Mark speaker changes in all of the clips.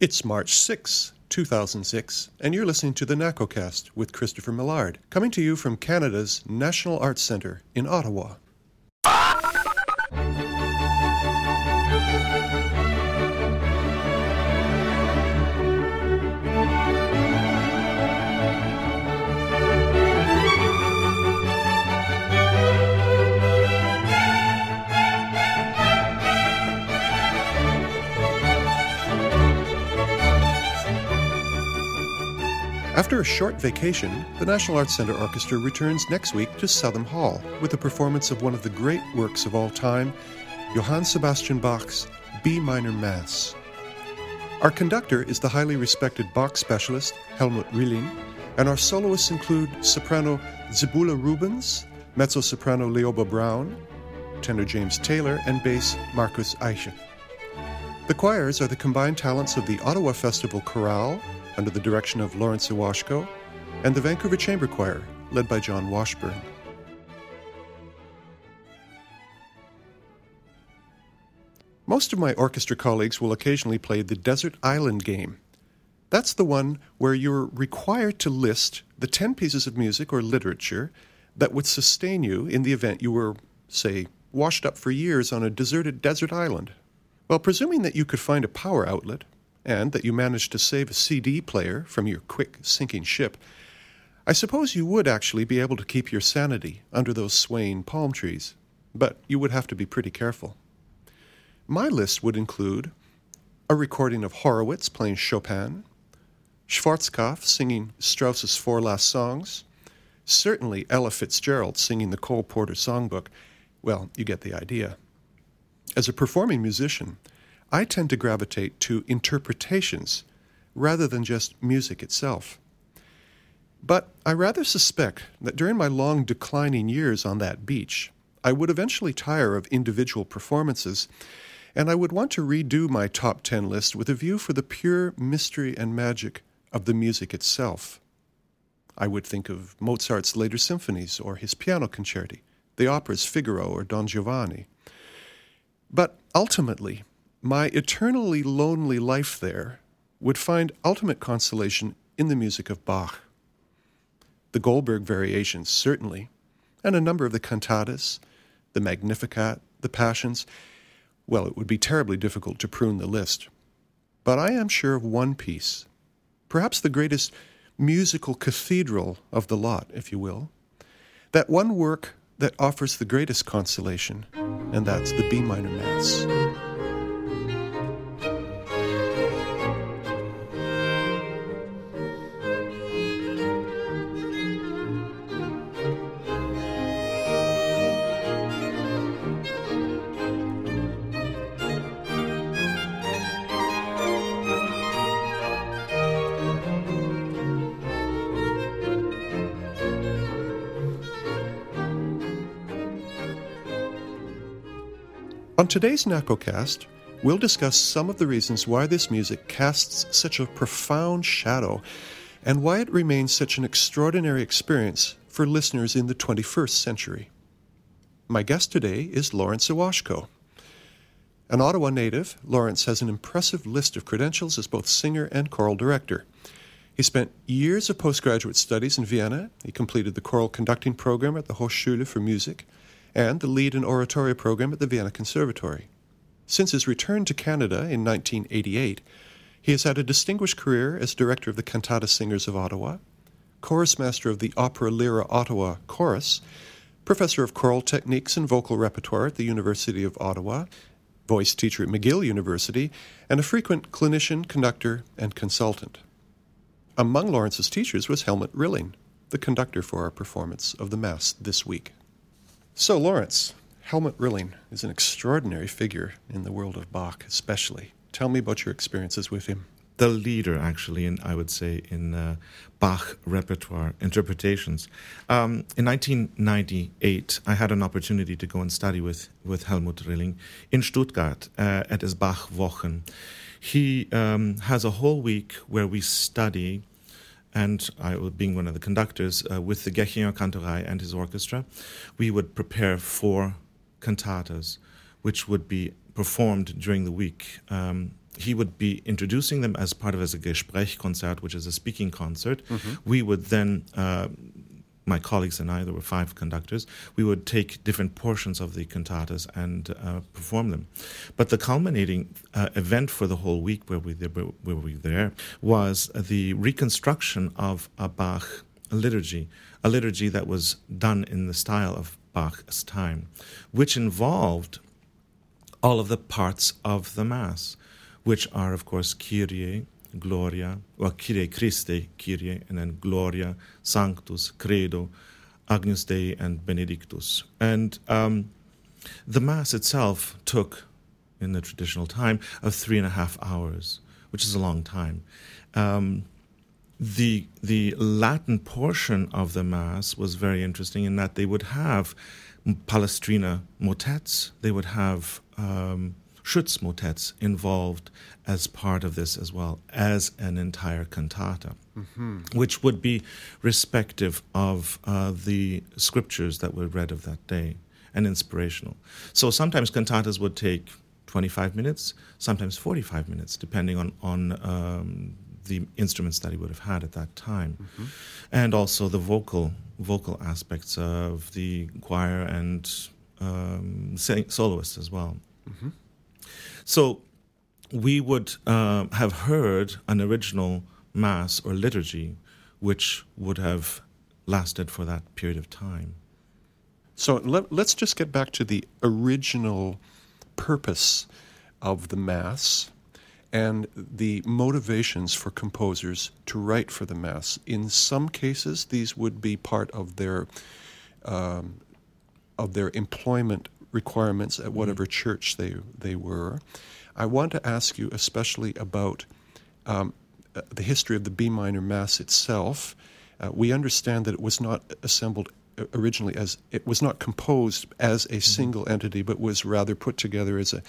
Speaker 1: It's March 6, 2006, and you're listening to the NACOcast with Christopher Millard, coming to you from Canada's National Arts Centre in Ottawa. After a short vacation, the National Arts Centre Orchestra returns next week to Southam Hall with a performance of one of the great works of all time, Johann Sebastian Bach's B minor Mass. Our conductor is the highly respected Bach specialist Helmut Rilling, and our soloists include soprano Sibylla Rubens, mezzo soprano Lioba Braun, tenor James Taylor, and bass Markus Eiche. The choirs are the combined talents of the Ottawa Festival Chorale under the direction of Lawrence Ewashko, and the Vancouver Chamber Choir, led by Jon Washburn. Most of my orchestra colleagues will occasionally play the Desert Island game. That's the one where you're required to list the 10 pieces of music or literature that would sustain you in the event you were, say, washed up for years on a deserted desert island. Well, presuming that you could find a power outlet, and that you managed to save a CD player from your quick sinking ship, I suppose you would actually be able to keep your sanity under those swaying palm trees, but you would have to be pretty careful. My list would include a recording of Horowitz playing Chopin, Schwarzkopf singing Strauss's Four Last Songs, certainly Ella Fitzgerald singing the Cole Porter Songbook. Well, you get the idea. As a performing musician, I tend to gravitate to interpretations rather than just music itself. But I rather suspect that during my long declining years on that beach, I would eventually tire of individual performances, and I would want to redo my top 10 list with a view for the pure mystery and magic of the music itself. I would think of Mozart's later symphonies or his piano concerti, the operas Figaro or Don Giovanni. But ultimately, my eternally lonely life there would find ultimate consolation in the music of Bach. The Goldberg variations, certainly, and a number of the cantatas, the Magnificat, the Passions. Well, it would be terribly difficult to prune the list. But I am sure of one piece, perhaps the greatest musical cathedral of the lot, if you will, that one work that offers the greatest consolation, and that's the B minor Mass. On today's NACOcast, we'll discuss some of the reasons why this music casts such a profound shadow and why it remains such an extraordinary experience for listeners in the 21st century. My guest today is Lawrence Ewashko. An Ottawa native, Lawrence has an impressive list of credentials as both singer and choral director. He spent years of postgraduate studies in Vienna. He completed the choral conducting program at the Hochschule for Music and the Lied and oratorio program at the Vienna Conservatory. Since his return to Canada in 1988, he has had a distinguished career as director of the Cantata Singers of Ottawa, chorus master of the Opera Lyra Ottawa Chorus, professor of choral techniques and vocal repertoire at the University of Ottawa, voice teacher at McGill University, and a frequent clinician, conductor, and consultant. Among Lawrence's teachers was Helmut Rilling, the conductor for our performance of the Mass this week. So, Lawrence, Helmut Rilling is an extraordinary figure in the world of Bach, especially. Tell me about your experiences with him.
Speaker 2: The leader, actually, in I would say in uh, Bach repertoire interpretations. Um, in 1998, I had an opportunity to go and study with with Helmut Rilling in Stuttgart uh, at his Bach Wochen. He um, has a whole week where we study and I, being one of the conductors, uh, with the Gächinger Kantorei and his orchestra, we would prepare four cantatas, which would be performed during the week um, he would be introducing them as part of as a Gesprächkonzert, which is a speaking concert. We would then uh, my colleagues and I, there were five conductors, we would take different portions of the cantatas and uh, perform them. But the culminating uh, event for the whole week where we, where we were there was the reconstruction of a Bach liturgy, a liturgy that was done in the style of Bach's time, which involved all of the parts of the Mass, which are, of course, Kyrie, Gloria, or Kyrie Christe, Kyrie, and then Gloria, Sanctus, Credo, Agnus Dei, and Benedictus. And um, the Mass itself took, in the traditional time, of three and a half hours, which is a long time. Um, the the Latin portion of the Mass was very interesting in that they would have Palestrina motets, they would have um, Schütz motets involved as part of this as well as an entire cantata, mm-hmm. which would be respective of uh, the scriptures that were read of that day and inspirational. So sometimes cantatas would take 25 minutes, sometimes 45 minutes, depending on on um, the instruments that he would have had at that time, mm-hmm. and also the vocal vocal aspects of the choir and um, soloists as well. Mm-hmm. So we would uh, have heard an original mass or liturgy which would have lasted for that period of time.
Speaker 1: So let, us just get back to the original purpose of the Mass and the motivations for composers to write for the Mass. In some cases, these would be part of their um, of their employment requirements at whatever mm-hmm. church they they were. I want to ask you especially about um, uh, the history of the B minor Mass itself. Uh, we understand that it was not assembled uh, originally as it was not composed as a mm-hmm. single entity, but was rather put together as a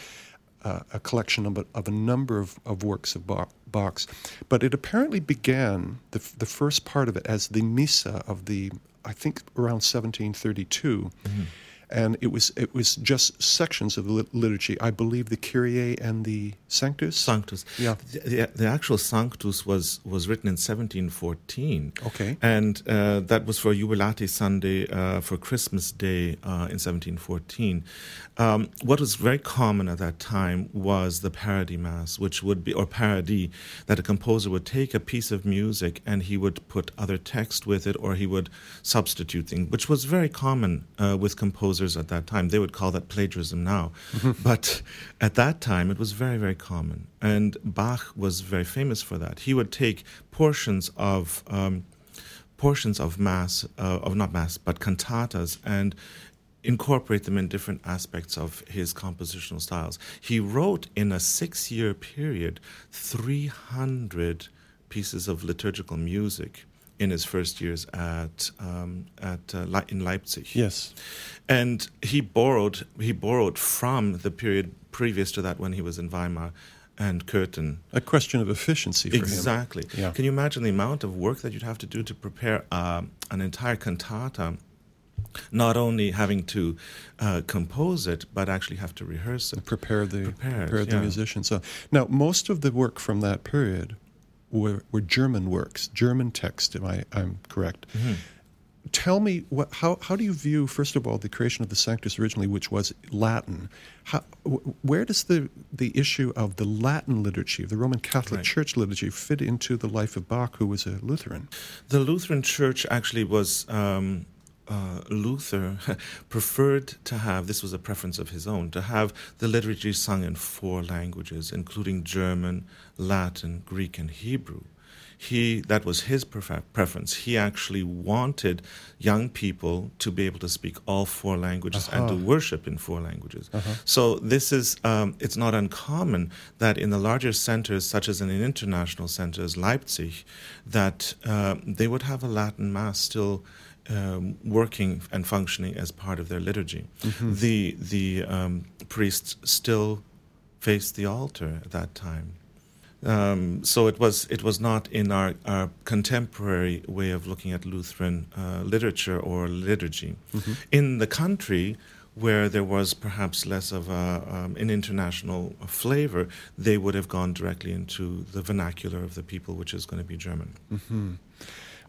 Speaker 1: uh, a collection of a, of a number of, of works of Bach's. But it apparently began the the first part of it as the Missa of the I think around 1732. Mm-hmm and it was it was just sections of the liturgy. I believe the Kyrie and the Sanctus.
Speaker 2: Sanctus.
Speaker 1: Yeah.
Speaker 2: The, the, actual Sanctus was was written in 1714.
Speaker 1: Okay.
Speaker 2: And uh, that was for Jubilate Sunday uh, for Christmas Day uh, in 1714. Um, what was very common at that time was the parody mass, which would be or parody that a composer would take a piece of music and he would put other text with it or he would substitute things, which was very common uh, with composers composers at that time. They would call that plagiarism now. Mm-hmm. But at that time, it was very, very common. And Bach was very famous for that. He would take portions of. Um, portions of mass, uh, of not mass, but cantatas, and incorporate them in different aspects of his compositional styles. He wrote in a six year period 300 pieces of liturgical music in his first years at um, at uh, Le- in Leipzig.
Speaker 1: Yes,
Speaker 2: and he borrowed he borrowed from the period previous to that when he was in Weimar and Köthen.
Speaker 1: A question of efficiency for
Speaker 2: exactly.
Speaker 1: him. Yeah.
Speaker 2: Can you imagine the amount of work that you'd have to do to prepare uh, an entire cantata? Not only having to uh, compose it, but actually have to rehearse it,
Speaker 1: prepare the prepare, prepare the yeah. musician. So now, most of the work from that period were, were German works, German text. Am I? I'm correct. Mm-hmm. Tell me what, how how do you view first of all the creation of the Sanctus originally, which was Latin? How, where does the the issue of the Latin liturgy, of the Roman Catholic right. Church liturgy, fit into the life of Bach, who was a Lutheran?
Speaker 2: The Lutheran Church actually was um, uh, Luther preferred to have, this was a preference of his own, to have the liturgy sung in four languages, including German, Latin, Greek, and Hebrew. He, that was his prefer- preference. He actually wanted young people to be able to speak all four languages uh-huh. and to uh-huh. worship in four languages. Uh-huh. So this is, um, it's not uncommon that in the larger centers, such as in an international centers, Leipzig, that uh, they would have a Latin mass still um, working and functioning as part of their liturgy. Mm-hmm. The the um, priests still faced the altar at that time. Um, so it was it was not in our, our contemporary way of looking at Lutheran uh, literature or liturgy. Mm-hmm. In the country, where there was perhaps less of a, um, an international flavor, they would have gone directly into the vernacular of the people, which is going to be German.
Speaker 1: Mm-hmm.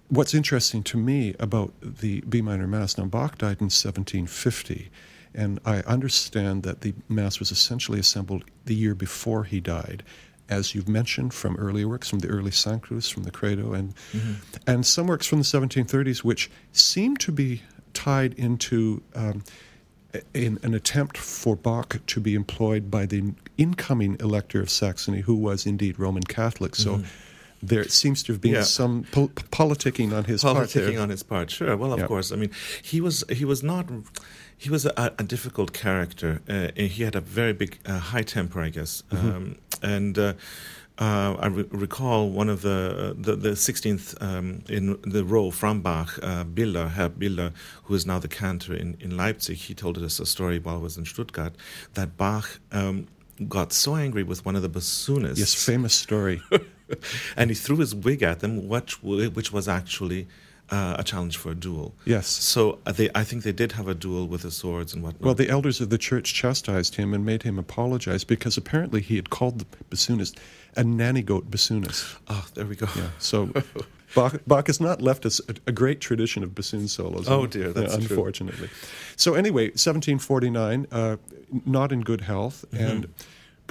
Speaker 1: What's interesting to me about the B minor Mass, now Bach died in 1750, and I understand that the Mass was essentially assembled the year before he died as you've mentioned, from earlier works, from the early Sanctus, from the Credo, and mm-hmm. and some works from the 1730s, which seem to be tied into um, in an attempt for Bach to be employed by the incoming elector of Saxony, who was indeed Roman Catholic. So. Mm-hmm. There seems to have been yeah. some po- politicking on his
Speaker 2: politicking
Speaker 1: part.
Speaker 2: Politicking on his part, sure. Well, of yeah. course. I mean, he was he was not he was a, a difficult character. Uh, he had a very big, uh, high temper, I guess. Mm-hmm. Um, and uh, uh, I re- recall one of the the, the 16th um, in the row from Bach, uh, Biller, Herr Biller, who is now the cantor in, in Leipzig. He told us a story while I was in Stuttgart that Bach um, got so angry with one of the bassoonists.
Speaker 1: Yes, famous story.
Speaker 2: and he threw his wig at them, which, which was actually uh, a challenge for a duel.
Speaker 1: Yes.
Speaker 2: So uh, they, I think they did have a duel with the swords and whatnot.
Speaker 1: Well, the elders of the church chastised him and made him apologize because apparently he had called the bassoonist a nanny goat bassoonist.
Speaker 2: Oh, there we go.
Speaker 1: Yeah. So Bach, Bach, has not left us a, a, great tradition of bassoon solos.
Speaker 2: Oh dear, that's
Speaker 1: unfortunately. True. So anyway, 1749, uh, not in good health, mm-hmm. and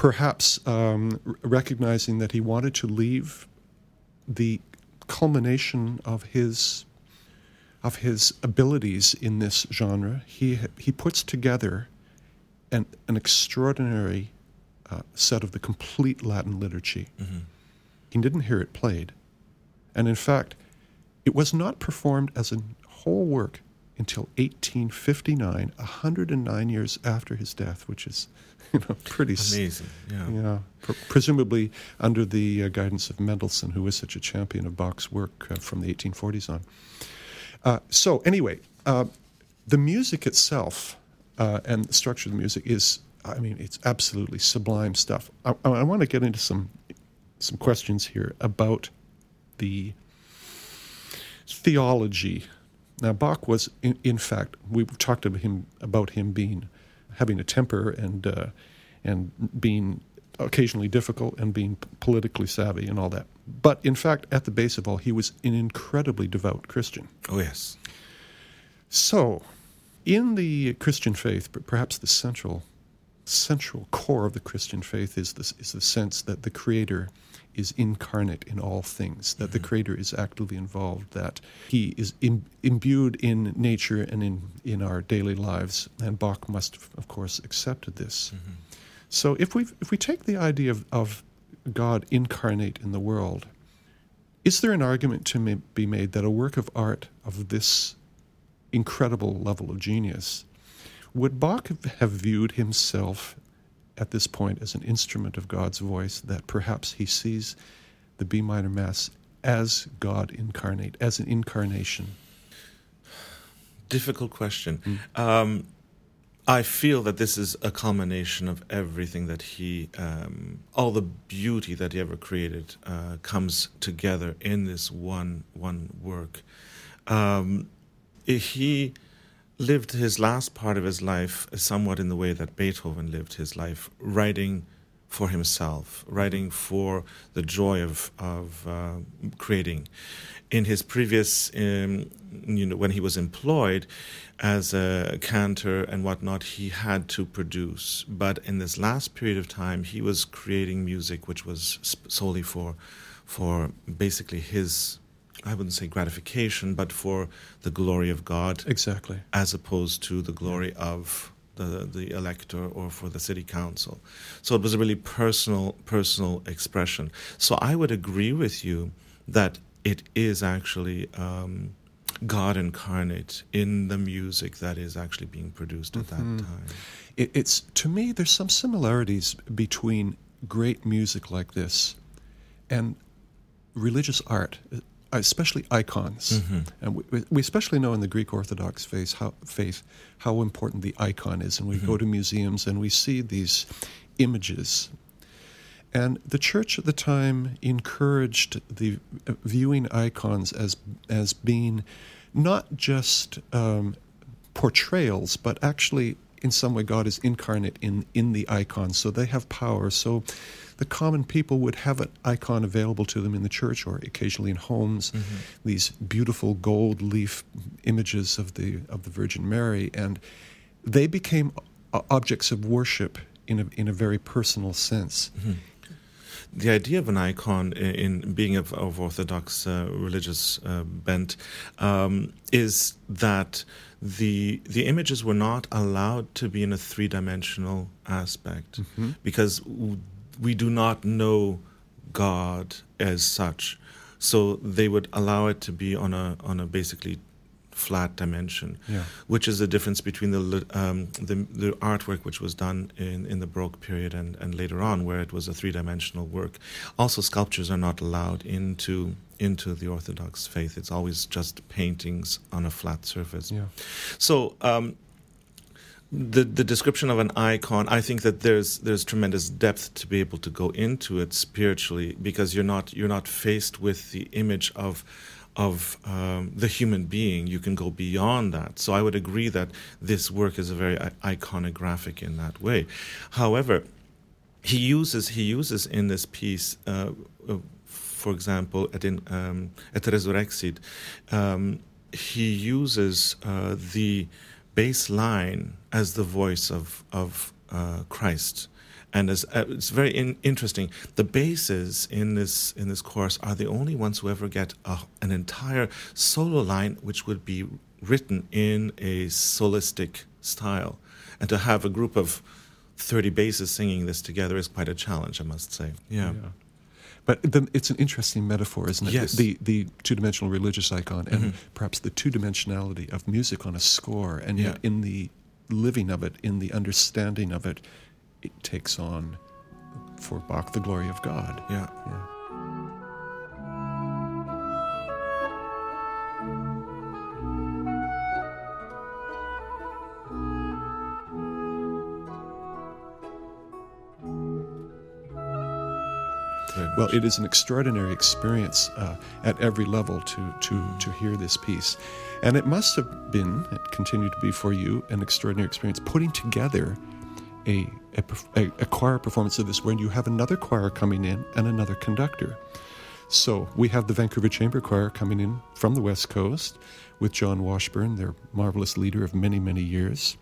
Speaker 1: perhaps um, recognizing that he wanted to leave the culmination of his of his abilities in this genre, he he puts together an an extraordinary uh, set of the complete Latin liturgy. Mm-hmm. He didn't hear it played, and in fact, it was not performed as a whole work until 1859, 109 years after his death, which is you know pretty
Speaker 2: amazing. Yeah,
Speaker 1: yeah. Pr- presumably under the uh, guidance of Mendelssohn, who was such a champion of Bach's work uh, from the 1840s on. Uh, so anyway, uh, the music itself uh, and the structure of the music is, I mean, it's absolutely sublime stuff. I, I want to get into some some questions here about the theology. Now, Bach was, in, in fact, we've talked about him about him being having a temper and uh, and being occasionally difficult and being politically savvy and all that. But in fact, at the base of all, he was an incredibly devout Christian.
Speaker 2: Oh, yes.
Speaker 1: So, in the Christian faith, perhaps the central central core of the Christian faith is this is the sense that the Creator is incarnate in all things, that mm-hmm. the Creator is actively involved, that He is Im- imbued in nature and in, in our daily lives. And Bach must, have, of course, accepted this. Mm-hmm. So if we if we take the idea of, of God incarnate in the world, is there an argument to be made that a work of art of this incredible level of genius would Bach have viewed himself at this point as an instrument of God's voice that perhaps he sees the B minor Mass as God incarnate, as an incarnation?
Speaker 2: Difficult question. Mm. Um, I feel that this is a culmination of everything that he, um, all the beauty that he ever created, uh, comes together in this one one work. Um, he lived his last part of his life somewhat in the way that Beethoven lived his life, writing for himself, writing for the joy of of uh, creating. In his previous, um, you know, when he was employed as a cantor and whatnot, he had to produce. But in this last period of time, he was creating music which was solely for, for basically his I wouldn't say gratification, but for the glory of God.
Speaker 1: Exactly.
Speaker 2: As opposed to the glory of the the elector or for the city council. So it was a really personal personal expression. So I would agree with you that it is actually um, God incarnate in the music that is actually being produced at mm-hmm. that time.
Speaker 1: It, it's to me there's some similarities between great music like this and religious art especially icons. Mm-hmm. And we, we, especially know in the Greek Orthodox faith how, faith, how important the icon is. And we mm-hmm. go to museums and we see these images. And the church at the time encouraged the uh, viewing icons as, as being not just um, portrayals, but actually in some way God is incarnate in in the icon, so they have power. So the common people would have an icon available to them in the church or occasionally in homes. Mm-hmm. These beautiful gold leaf images of the of the Virgin Mary, and they became objects of worship in a in a very personal sense.
Speaker 2: Mm-hmm the idea of an icon in, in being of, of Orthodox uh, religious uh, bent um, is that the the images were not allowed to be in a three dimensional aspect mm-hmm. because we do not know God as such. So they would allow it to be on a on a basically flat dimension,
Speaker 1: yeah.
Speaker 2: which is the difference between the, um, the, the artwork which was done in, in the Baroque period and, and later on, where it was a three dimensional work. Also, sculptures are not allowed into into the Orthodox faith. It's always just paintings on a flat surface.
Speaker 1: Yeah.
Speaker 2: So. Um, the the description of an icon, I think that there's there's tremendous depth to be able to go into it spiritually because you're not you're not faced with the image of of um, the human being, you can go beyond that. So I would agree that this work is a very iconographic in that way. However, he uses he uses in this piece, uh, uh, for example, at in, um, at Resurrexit, um, he uses uh, the bass line as the voice of of uh, Christ and as, uh, it's very in, interesting. The basses in this in this chorus are the only ones who ever get a, an entire solo line, which would be written in a solistic style, and to have a group of thirty basses singing this together is quite a challenge, I must say. Yeah. yeah.
Speaker 1: But the, it's an interesting metaphor, isn't it?
Speaker 2: Yes.
Speaker 1: The, the, two dimensional religious icon and mm-hmm. perhaps the two dimensionality of music on a score, and
Speaker 2: yeah.
Speaker 1: yet in the living of it, in the understanding of it, it takes on for Bach the glory of God.
Speaker 2: Yeah.
Speaker 1: Yeah. Well, it is an extraordinary experience uh, at every level to, to, to hear this piece. And it must have been, it continued to be for you, an extraordinary experience putting together a, a, a, choir performance of this when you have another choir coming in and another conductor. So we have the Vancouver Chamber Choir coming in from the West Coast with Jon Washburn, their marvelous leader of many, many years.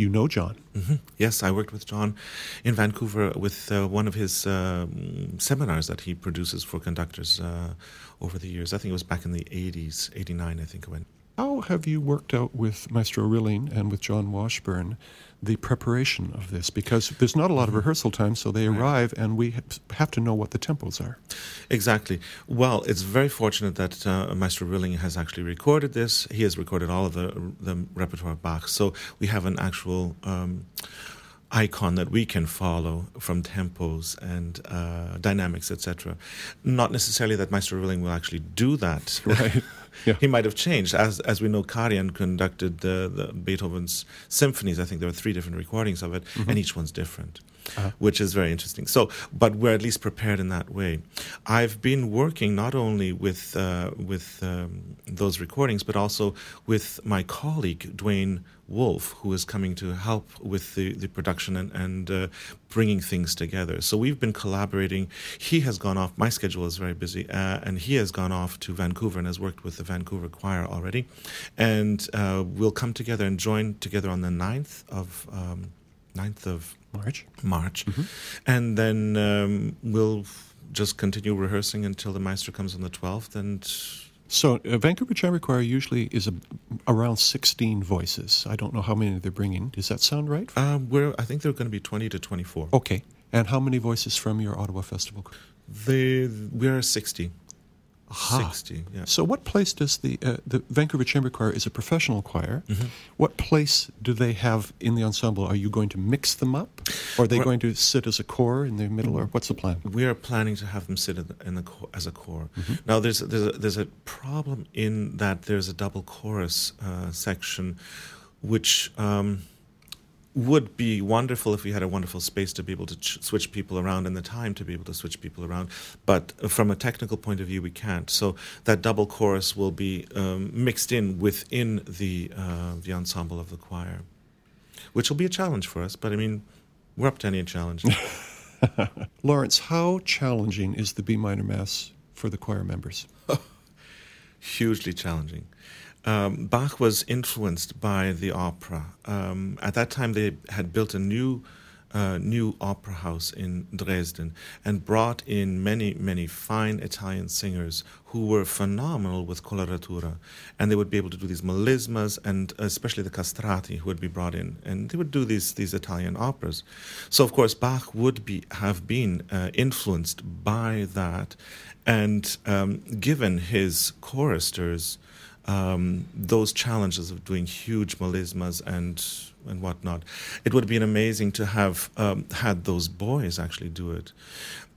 Speaker 1: You know Jon.
Speaker 2: Mm-hmm. Yes, I worked with Jon in Vancouver with uh, one of his uh, seminars that he produces for conductors uh, over the years. I think it was back in the 80s, 89, I think it went.
Speaker 1: How have you worked out with Maestro Rilling and with Jon Washburn the preparation of this? Because there's not a lot of mm-hmm. rehearsal time, so they arrive and we have to know what the tempos are.
Speaker 2: Exactly. Well, it's very fortunate that uh, Maestro Rilling has actually recorded this. He has recorded all of the, the repertoire of Bach, so we have an actual. Um, icon that we can follow from tempos and uh, dynamics, etc. Not necessarily that Maestro Rilling will actually do that.
Speaker 1: Right.
Speaker 2: Yeah. He might have changed. As as we know, Karajan conducted the, the Beethoven's symphonies. I think there are three different recordings of it, mm-hmm. and each one's different. Uh-huh. which is very interesting. So, but we're at least prepared in that way. I've been working not only with uh, with um, those recordings, but also with my colleague Dwayne Wolf, who is coming to help with the, the production and, and uh, bringing things together. So we've been collaborating. He has gone off, my schedule is very busy, uh, and he has gone off to Vancouver and has worked with the Vancouver Choir already. And uh, we'll come together and join together on the 9th of. Um, 9th of
Speaker 1: March.
Speaker 2: March. Mm-hmm. And then um, we'll just continue rehearsing until the maestro comes on the 12th and
Speaker 1: so uh, Vancouver Chamber Choir usually is a, around 16 voices. I don't know how many they're bringing. Does that sound right?
Speaker 2: Uh, we're, I think they're going to be 20 to 24.
Speaker 1: Okay. And how many voices from your Ottawa Festival?
Speaker 2: They, we're 60.
Speaker 1: Aha.
Speaker 2: 60, yeah.
Speaker 1: So, what place does the uh, the Vancouver Chamber Choir is a professional choir? Mm-hmm. What place do they have in the ensemble? Are you going to mix them up, or are they We're, going to sit as a core in the middle, or what's the plan?
Speaker 2: We are planning to have them sit in the, in the as a core. Mm-hmm. Now, there's there's a, there's a problem in that there's a double chorus uh, section, which. Um, would be wonderful if we had a wonderful space to be able to ch- switch people around and the time to be able to switch people around. But from a technical point of view, we can't. So that double chorus will be um, mixed in within the uh, the ensemble of the choir. which will be a challenge for us. But I mean, we're up to any challenge.
Speaker 1: Lawrence, how challenging is the B minor Mass for the choir members?
Speaker 2: Hugely challenging. Um, Bach was influenced by the opera. Um, at that time, they had built a new uh, new opera house in Dresden and brought in many, many fine Italian singers who were phenomenal with coloratura. And they would be able to do these melismas and especially the castrati who would be brought in. And they would do these, these Italian operas. So, of course, Bach would be, have been uh, influenced by that and um, given his choristers um, those challenges of doing huge melismas and and whatnot. It would have been amazing to have um, had those boys actually do it.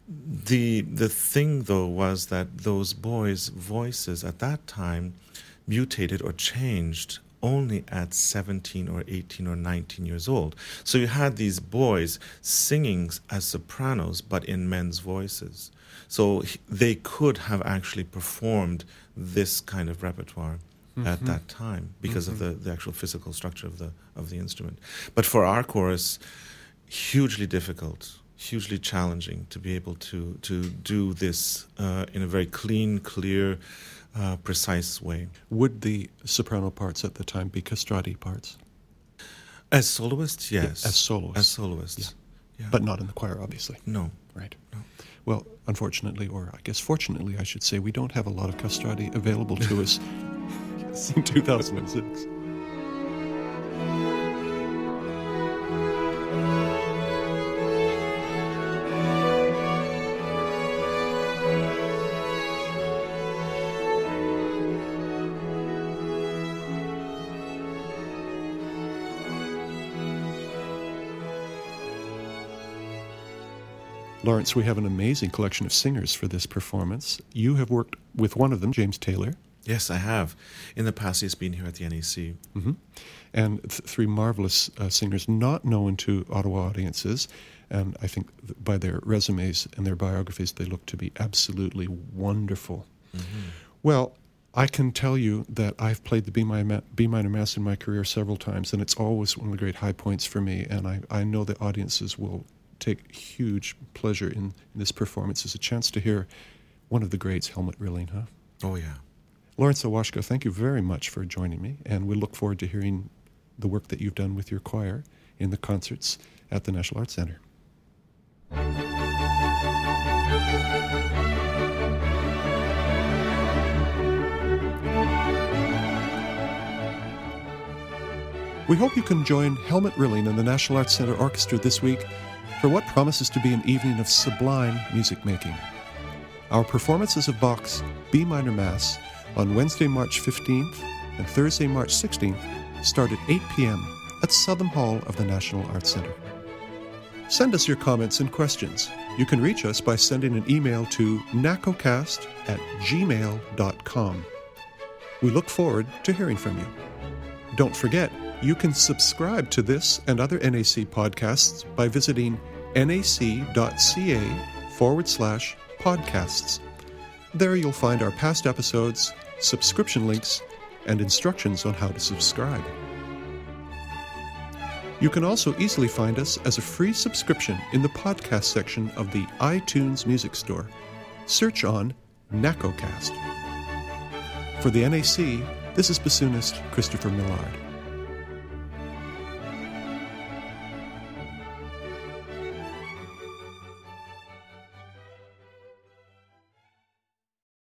Speaker 2: The the thing though was that those boys' voices at that time mutated or changed only at 17 or 18 or 19 years old. So you had these boys singing as sopranos but in men's voices. So they could have actually performed this kind of repertoire mm-hmm. at that time because mm-hmm. of the, the actual physical structure of the of the instrument. But for our chorus, hugely difficult, hugely challenging to be able to to do this uh, in a very clean, clear, uh, precise way.
Speaker 1: Would the soprano parts at the time be castrati parts?
Speaker 2: As soloists, yes.
Speaker 1: As soloists.
Speaker 2: As soloists. Yeah.
Speaker 1: Yeah. But not in the choir, obviously.
Speaker 2: No.
Speaker 1: Right.
Speaker 2: No.
Speaker 1: Well, unfortunately, or I guess fortunately, I should say, we don't have a lot of castrati available to us in 2006. Lawrence, we have an amazing collection of singers for this performance. You have worked with one of them, James Taylor.
Speaker 2: Yes, I have. In the past, he's been here at the NEC.
Speaker 1: Mm-hmm. And th- three marvelous uh, singers not known to Ottawa audiences. And I think by their resumes and their biographies, they look to be absolutely wonderful. Mm-hmm. Well, I can tell you that I've played the B minor, B minor Mass in my career several times, and it's always one of the great high points for me. And I, I know the audiences will take huge pleasure in, in this performance. It's a chance to hear one of the greats, Helmut Rilling, huh?
Speaker 2: Oh, yeah.
Speaker 1: Lawrence Ewashko, thank you very much for joining me, and we look forward to hearing the work that you've done with your choir in the concerts at the National Arts Center. We hope you can join Helmut Rilling and the National Arts Center Orchestra this week for what promises to be an evening of sublime music making. Our performances of Bach's B minor Mass on Wednesday, March 15th and Thursday, March 16th start at 8 p.m. at Southam Hall of the National Arts Center. Send us your comments and questions. You can reach us by sending an email to nacocast at gmail.com. We look forward to hearing from you. Don't forget, you can subscribe to this and other NAC podcasts by visiting nac.ca forward slash podcasts. There you'll find our past episodes, subscription links, and instructions on how to subscribe. You can also easily find us as a free subscription in the podcast section of the iTunes Music Store. Search on NACOcast. For the NAC, this is bassoonist Christopher Millard.